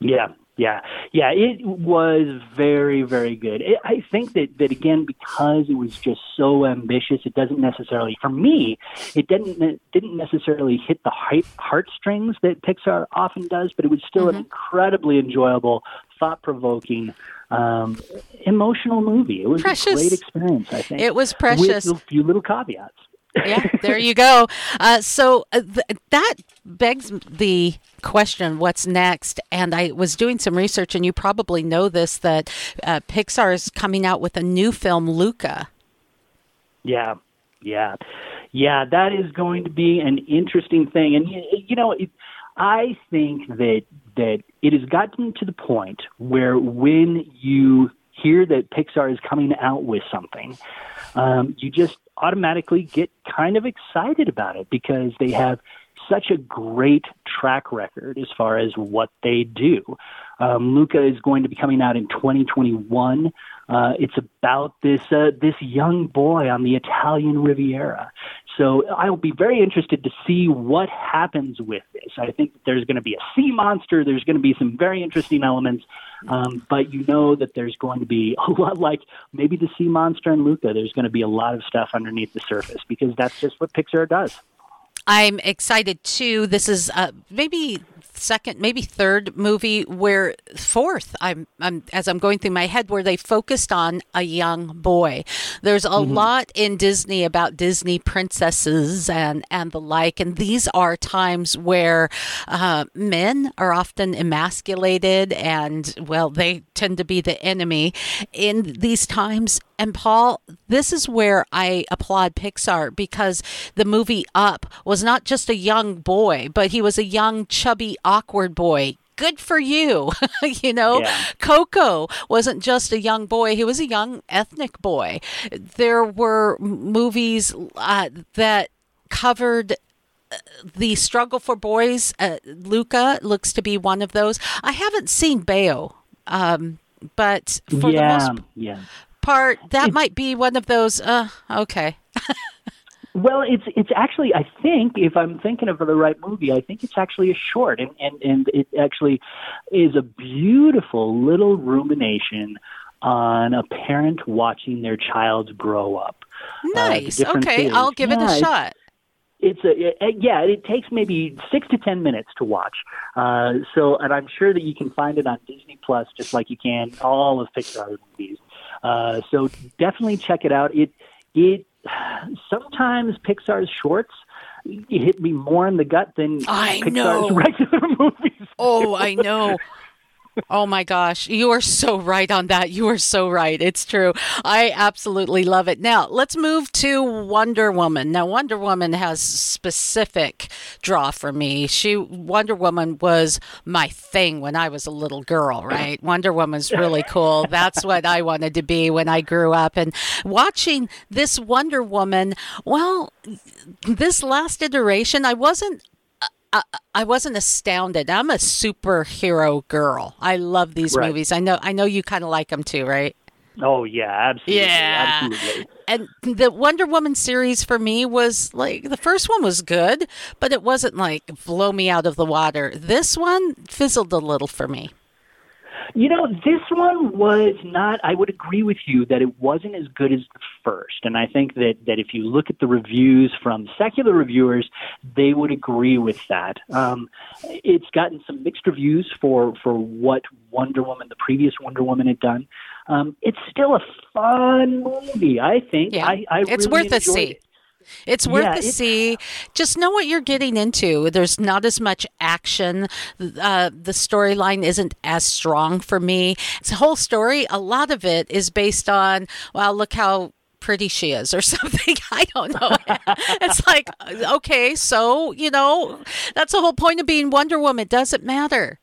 Speaker 10: Yeah, yeah, yeah. It was very, very good. It, I think that that again because it was just so ambitious, it doesn't necessarily, for me, it didn't it didn't necessarily hit the heart, heartstrings that Pixar often does, but it was still an incredibly enjoyable, thought provoking. Um, emotional movie. It was
Speaker 1: Precious.
Speaker 10: a great experience. I think
Speaker 1: It was precious.
Speaker 10: with a few little caveats.
Speaker 1: Yeah, (laughs) there you go. Uh, so uh, th- that begs the question what's next? And I was doing some research, and you probably know this that uh, Pixar is coming out with a new film, Luca.
Speaker 10: Yeah, yeah, yeah. That is going to be an interesting thing, and you know, it, I think that that it has gotten to the point where when you hear that Pixar is coming out with something, um, you just automatically get kind of excited about it because they have such a great track record as far as what they do. Um, Luca is going to be coming out in 2021. Uh, it's about this uh, this young boy on the Italian Riviera. So I'll be very interested to see what happens with this. I think there's going to be a sea monster. There's going to be some very interesting elements, um, but you know that there's going to be (laughs) a lot like maybe the sea monster and Luca. There's going to be a lot of stuff underneath the surface because that's just what Pixar does.
Speaker 1: I'm excited too. This is uh, maybe second, maybe third movie where fourth. I'm, I'm as I'm going through my head where they focused on a young boy. There's a lot in Disney about Disney princesses and and the like, and these are times where uh, men are often emasculated, and well, they tend to be the enemy in these times. And Paul, this is where I applaud Pixar because the movie Up was not just a young boy, but he was a young, chubby, awkward boy. Good for you. (laughs) you know,
Speaker 10: Yeah.
Speaker 1: Coco wasn't just a young boy, he was a young ethnic boy. There were movies uh, that covered uh, the struggle for boys. Uh, Luca looks to be one of those. I haven't seen Bao, um, but for the
Speaker 10: yeah,
Speaker 1: most
Speaker 10: yeah.
Speaker 1: Part, that might be one of those. Uh, okay.
Speaker 10: Well, it's it's actually I think if I'm thinking of the right movie, I think it's actually a short, and and and it actually is a beautiful little rumination on a parent watching their child grow up. uh,
Speaker 1: Nice.
Speaker 10: different
Speaker 1: okay. I'll give it a shot.
Speaker 10: It's a it, yeah. It takes maybe six to ten minutes to watch. Uh, so, and I'm sure that you can find it on Disney Plus, just like you can all of Pixar movies. Uh, so definitely check it out. It it sometimes Pixar's shorts hit me more in the gut than
Speaker 1: I
Speaker 10: Pixar's
Speaker 1: know. (laughs)
Speaker 10: regular movies.
Speaker 1: Oh, I know. Oh my gosh, you are so right on that. You are so right. It's true. I absolutely love it. Now, let's move to Wonder Woman. Now, Wonder Woman has specific draw for me. She Wonder Woman was my thing when I was a little girl, right? Wonder Woman's really cool. That's what I wanted to be when I grew up and watching this Wonder Woman, well, this last iteration, I wasn't I, I wasn't astounded. I'm a superhero girl. I love these
Speaker 10: Right.
Speaker 1: movies. I know. I know you kind of like them too, right?
Speaker 10: Oh yeah, absolutely,
Speaker 1: Yeah.
Speaker 10: absolutely.
Speaker 1: And the Wonder Woman series for me was like the first one was good, but it wasn't like blow me out of the water. This one fizzled a little for me.
Speaker 10: You know, this one was not. I would agree with you that it wasn't as good as the first, and I think that that if you look at the reviews from secular reviewers, they would agree with that. Um, it's gotten some mixed reviews for for what Wonder Woman, the previous Wonder Woman, had done. Um, it's still a fun movie, I think.
Speaker 1: Yeah,
Speaker 10: I, I
Speaker 1: it's
Speaker 10: really
Speaker 1: worth a see.
Speaker 10: it.
Speaker 1: It's worth
Speaker 10: Yeah,
Speaker 1: a see. Just know what you're getting into. There's not as much action. Uh, the storyline isn't as strong for me. It's a whole story. A lot of it is based on, well, look how pretty she is or (laughs) something. I don't know. it's like, okay, so, you know, that's the whole point of being Wonder Woman. It doesn't matter.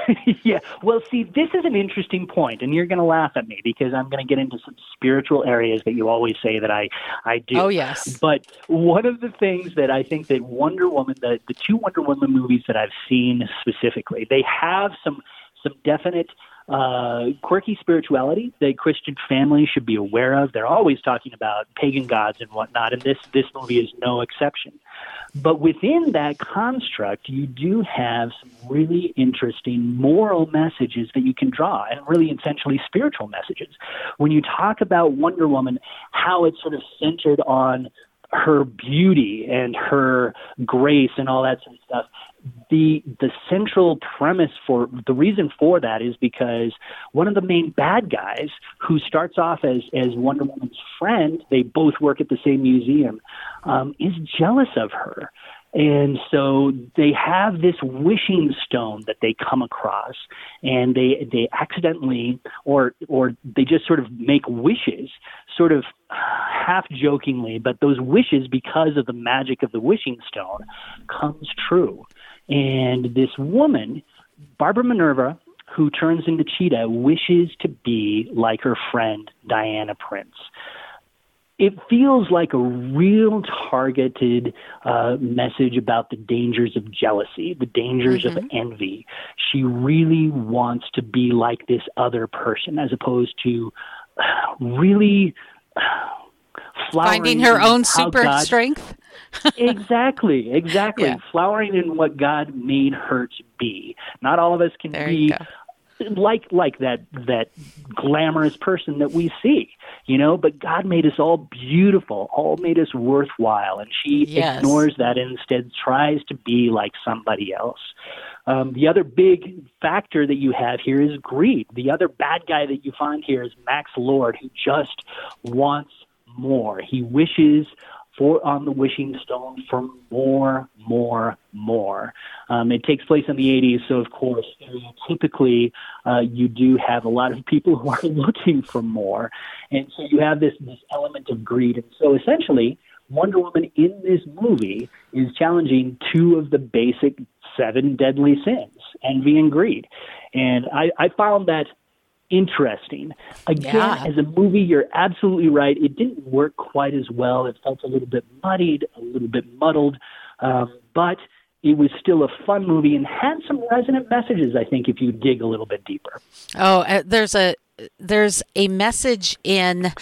Speaker 1: (laughs)
Speaker 10: yeah. Well, see, this is an interesting point, and you're going to laugh at me because I'm going to get into some spiritual areas that you always say that I, I do.
Speaker 1: Oh, yes.
Speaker 10: But one of the things that I think that Wonder Woman, the, the two Wonder Woman movies that I've seen specifically, they have some some definite uh, quirky spirituality that Christian families should be aware of. They're always talking about pagan gods and whatnot, and this this movie is no exception. But within that construct, you do have some really interesting moral messages that you can draw, and really essentially spiritual messages. When you talk about Wonder Woman, how it's sort of centered on her beauty and her grace and all that sort of stuff the the central premise for the reason for that is because one of the main bad guys who starts off as as Wonder Woman's friend, they both work at the same museum, um, is jealous of her. And so they have this wishing stone that they come across, and they they accidentally or or they just sort of make wishes, sort of half jokingly, but those wishes, because of the magic of the wishing stone, comes true. And this woman, Barbara Minerva, who turns into Cheetah, wishes to be like her friend Diana Prince. It feels like a real targeted uh, message about the dangers of jealousy, the dangers
Speaker 1: Mm-hmm.
Speaker 10: of envy. She really wants to be like this other person as opposed to uh, (sighs) really (sighs)
Speaker 1: Finding her own super
Speaker 10: God-
Speaker 1: strength.
Speaker 10: Exactly, (laughs) exactly.
Speaker 1: Yeah.
Speaker 10: Flowering in what God made her to be. Not all of us can
Speaker 1: There
Speaker 10: be like like that that glamorous person that we see, you know. But God made us all beautiful, all made us worthwhile, and she
Speaker 1: Yes.
Speaker 10: ignores that and instead tries to be like somebody else. Um, the other big factor that you have here is greed. The other bad guy that you find here is Max Lord, who just wants more. He wishes for on the wishing stone for more, more, more. Um, it takes place in the 80s, so of course, typically uh, you do have a lot of people (laughs) who are looking for more, and so you have this this element of greed. And so essentially, Wonder Woman in this movie is challenging two of the basic seven deadly sins: envy and greed. And I, I found that interesting. Again,
Speaker 1: Yeah.
Speaker 10: as a movie, you're absolutely right. It didn't work quite as well. It felt a little bit muddied, a little bit muddled, um, but it was still a fun movie and had some resonant messages. I think if you dig a little bit deeper.
Speaker 1: Oh, uh, there's a there's a message in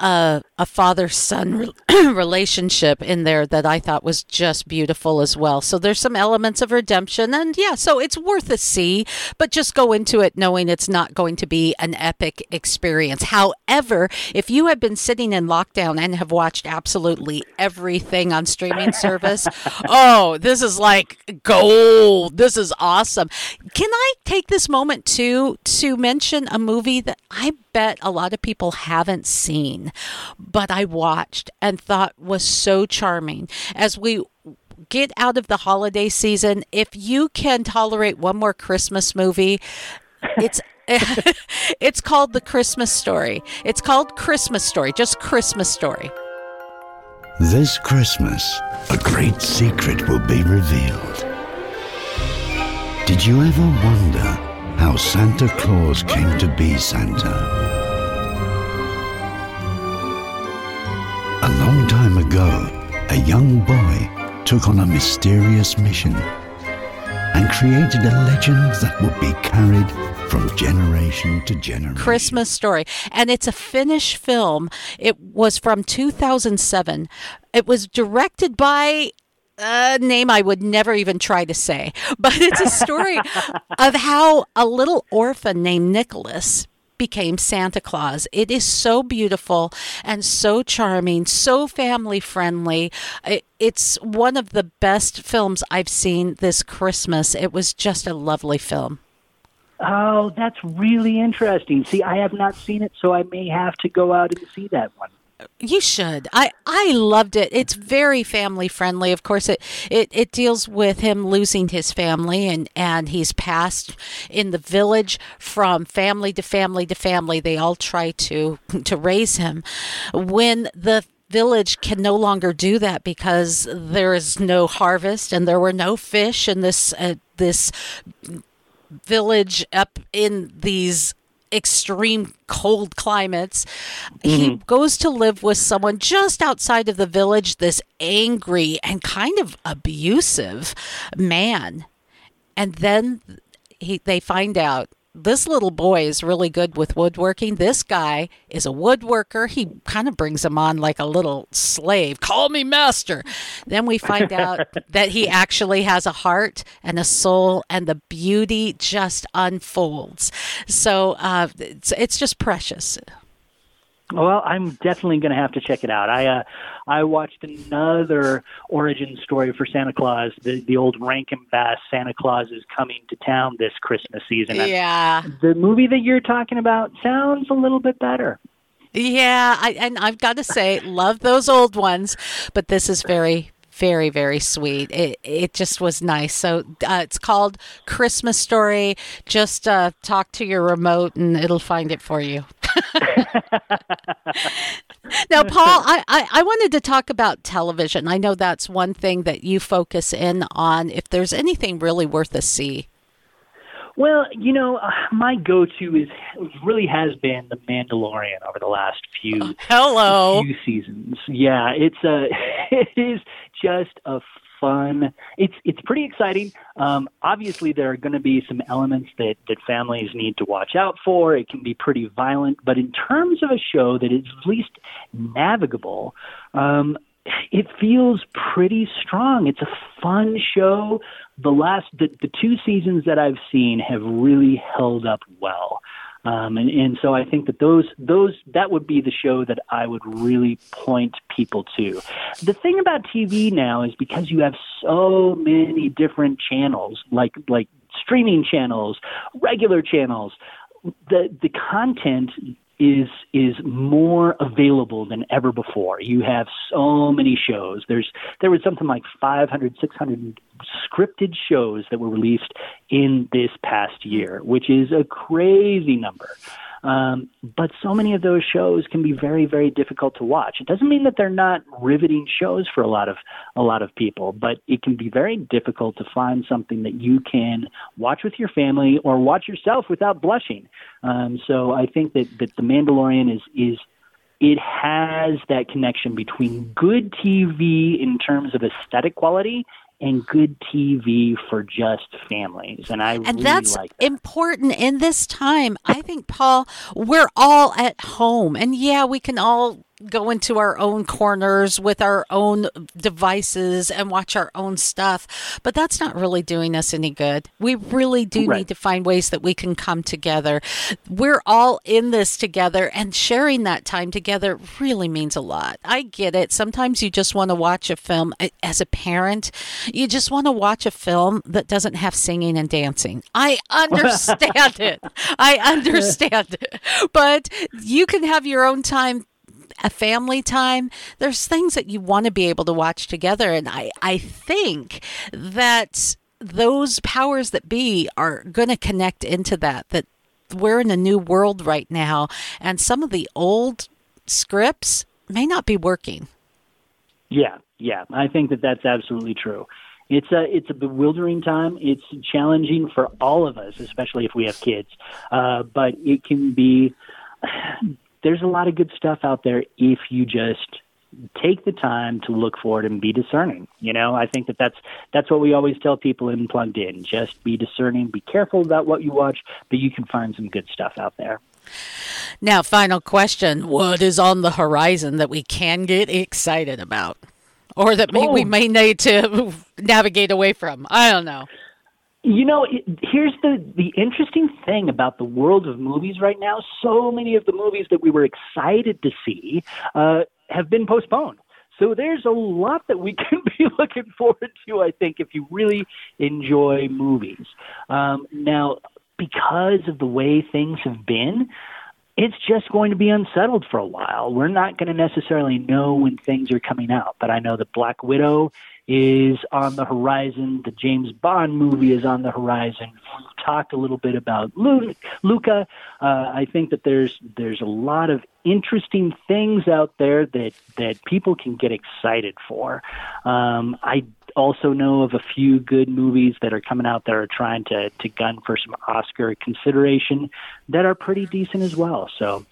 Speaker 1: uh, a father son (clears throat) relationship in there that I thought was just beautiful as well. So there's some elements of redemption, and yeah, so it's worth a see, but just go into it knowing it's not going to be an epic experience. However, if you have been sitting in lockdown and have watched absolutely everything on streaming service, (laughs) oh, this is like gold. This is awesome. Can I take this moment to to mention a movie that I bet a lot of people haven't seen, but I watched and thought was so charming. As we get out of the holiday season, if you can tolerate one more Christmas movie, it's (laughs) it's called The Christmas Story. It's called Christmas Story, just Christmas Story.
Speaker 11: This Christmas, a great secret will be revealed. Did you ever wonder how Santa Claus came to be Santa? A long time ago, a young boy took on a mysterious mission and created a legend that would be carried from generation to generation.
Speaker 1: Christmas Story. And it's a Finnish film. It was from 2007. It was directed by a name I would never even try to say, but it's a story (laughs) of how a little orphan named Nicholas became Santa Claus. It is so beautiful and so charming, so family friendly. It's one of the best films I've seen this Christmas. It was just a lovely film.
Speaker 10: Oh, that's really interesting. See, I have not seen it, so I may have to go out and see that one.
Speaker 1: You should. I I loved it. It's very family friendly. Of course, it it, it deals with him losing his family and and he's passed in the village from family to family to family. They all try to to raise him. When the village can no longer do that because there is no harvest and there were no fish in this uh, this village up in these extreme cold climates. He mm-hmm. goes to live with someone just outside of the village, this angry and kind of abusive man. And then he they find out this little boy is really good with woodworking. This guy is a woodworker. He kind of brings him on like a little slave. Call me master. Then we find out (laughs) that he actually has a heart and a soul, and the beauty just unfolds. So uh, it's, it's just precious.
Speaker 10: Well, I'm definitely going to have to check it out. I uh, I watched another origin story for Santa Claus. The the old Rankin Bass Santa Claus is coming to town this Christmas season. And
Speaker 1: Yeah.
Speaker 10: The movie that you're talking about sounds a little bit better.
Speaker 1: Yeah, I, and I've got to say, love those old ones, but this is very, very, very sweet. It it just was nice. So uh, it's called Christmas Story. Just uh, talk to your remote, and it'll find it for you. (laughs) now, Paul, I, I, I wanted to talk about television. I know that's one thing that you focus in on. If there's anything really worth a see.
Speaker 10: Well, you know, uh, my go-to is really has been The Mandalorian over the last few (laughs)
Speaker 1: Hello.
Speaker 10: few seasons. Yeah, it's a (laughs) it is just a fun. It's it's pretty exciting. Um, obviously, there are going to be some elements that that families need to watch out for. It can be pretty violent, but in terms of a show that is at least navigable. Um, it feels pretty strong. It's a fun show. The last the, the two seasons that I've seen have really held up well. Um, and, and so I think that those those that would be the show that I would really point people to. The thing about TV now is because you have so many different channels, like like streaming channels, regular channels, the the content is is more available than ever before. You have so many shows. There's there was something like 500 600 scripted shows that were released in this past year, which is a crazy number. Um, but so many of those shows can be very, very difficult to watch. It doesn't mean that they're not riveting shows for a lot of a lot of people, but it can be very difficult to find something that you can watch with your family or watch yourself without blushing. Um, so I think that that the Mandalorian is is it has that connection between good TV in terms of aesthetic quality and good TV for just families. And I
Speaker 1: And
Speaker 10: really
Speaker 1: that's
Speaker 10: like
Speaker 1: important in this time. I think, Paul, we're all at home. And yeah, we can all go into our own corners with our own devices and watch our own stuff. But that's not really doing us any good. We really do
Speaker 12: Right.
Speaker 1: need to find ways that we can come together. We're all in this together, and sharing that time together really means a lot. I get it. Sometimes you just want to watch a film as a parent, you just want to watch a film that doesn't have singing and dancing. I understand (laughs) it. I understand it. But you can have your own time a family time there's things that you want to be able to watch together and i i think that those powers that be are going to connect into that that we're in a new world right now and some of the old scripts may not be working
Speaker 10: Yeah, yeah, I think that that's absolutely true. It's a it's a bewildering time. It's challenging for all of us, especially if we have kids. Uh, but it can be. There's a lot of good stuff out there if you just take the time to look for it and be discerning. You know, I think that that's that's what we always tell people in Plugged In. Just be discerning. Be careful about what you watch, but you can find some good stuff out there.
Speaker 1: now final question what is on the horizon that we can get excited about or that may, we
Speaker 10: Oh.
Speaker 1: may need to navigate away from i don't know
Speaker 10: You know, it, here's the the interesting thing about the world of movies right now. So many of the movies that we were excited to see uh, have been postponed. So there's a lot that we (laughs) can be looking forward to. I think if you really enjoy movies. Um, now, because of the way things have been, it's just going to be unsettled for a while. We're not going to necessarily know when things are coming out, but I know that Black Widow is on the horizon. The James Bond movie is on the horizon. We've talked a little bit about Luca. Uh, I think that there's there's a lot of interesting things out there that that people can get excited for. Um, I also know of a few good movies that are coming out that are trying to to gun for some Oscar consideration that are pretty decent as well. So,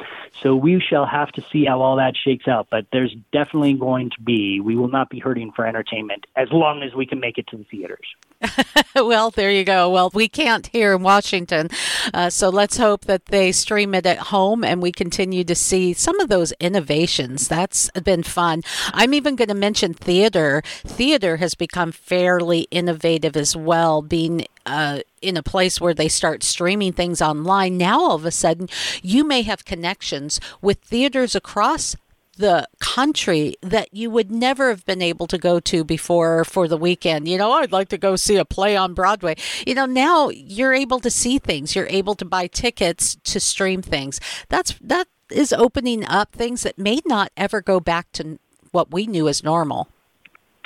Speaker 10: so we shall have to see how all that shakes out. But there's definitely going to be. We will not be hurting for entertainment as long as we can make it to the theaters. (laughs)
Speaker 1: well, there you go. Well, we can't here in Washington, uh, so let's hope that they stream it at home and we continue to see some of those innovations. That's been fun. I'm even going to mention theater. Theater has become fairly innovative as well, being uh, in a place where they start streaming things online. Now, all of a sudden, you may have connections with theaters across the country that you would never have been able to go to before for the weekend. You know, I'd like to go see a play on Broadway. You know, now you're able to see things. You're able to buy tickets to stream things. That's that is opening up things that may not ever go back to what we knew as normal.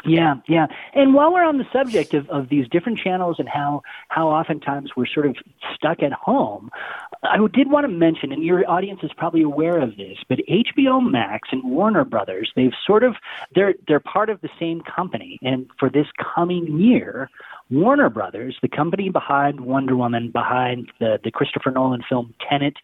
Speaker 10: Yeah, yeah. And while we're on the subject of, of these different channels and how, how oftentimes we're sort of stuck at home, I did want to mention, and your audience is probably aware of this, but HBO Max and Warner Brothers, they've sort of they're they're part of the same company. And for this coming year, Warner Brothers, the company behind Wonder Woman, behind the, the Christopher Nolan film Tenet,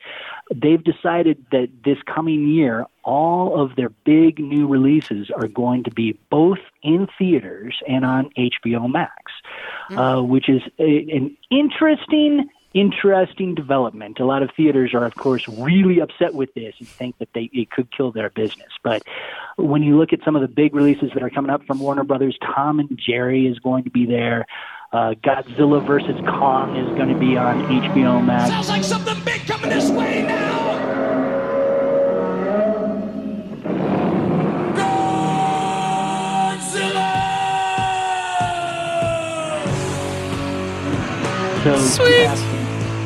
Speaker 10: they've decided that this coming year, all of their big new releases are going to be both in theaters and on HBO Max, mm-hmm. uh, which is a, an interesting interesting development. A lot of theaters are, of course, really upset with this and think that they it could kill their business. But when you look at some of the big releases that are coming up from Warner Brothers, Tom and Jerry is going to be there. Uh, Godzilla versus Kong is going to be on HBO Max.
Speaker 4: Sounds like something big coming this way now.
Speaker 10: So
Speaker 1: Sweet.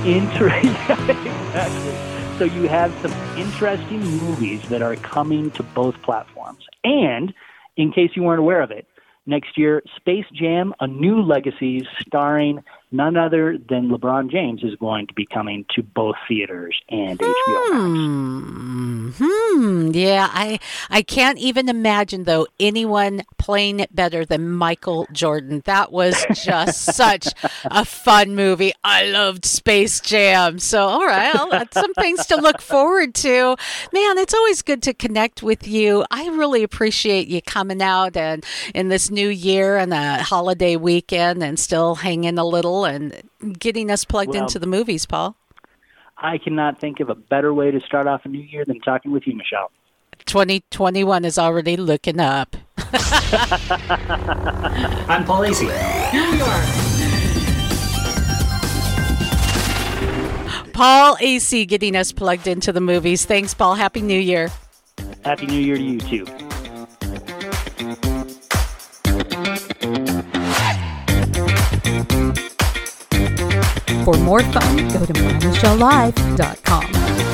Speaker 10: Interesting. (laughs) exactly. So you have some interesting movies that are coming to both platforms. And in case you weren't aware of it, next year, Space Jam: A New Legacy, starring none other than LeBron James, is going to be coming to both theaters and HBO Max.
Speaker 1: Hmm. Yeah, I I can't even imagine though anyone playing it better than Michael Jordan. That was just (laughs) such a fun movie. I loved Space Jam. So, all right, well, that's some things to look forward to. Man, it's always good to connect with you. I really appreciate you coming out and in this new year and a holiday weekend and still hanging a little and getting us plugged
Speaker 10: Well-
Speaker 1: into the movies, Paul.
Speaker 10: I cannot think of a better way to start off a new year than talking with you, Michelle.
Speaker 1: 2021 is already looking up. (laughs)
Speaker 12: I'm Paul Asay.
Speaker 13: Here we are.
Speaker 1: Paul Asay getting us plugged into the movies. Thanks, Paul. Happy New Year.
Speaker 10: Happy New Year to you too.
Speaker 14: For more fun, go to mymichellelive.com.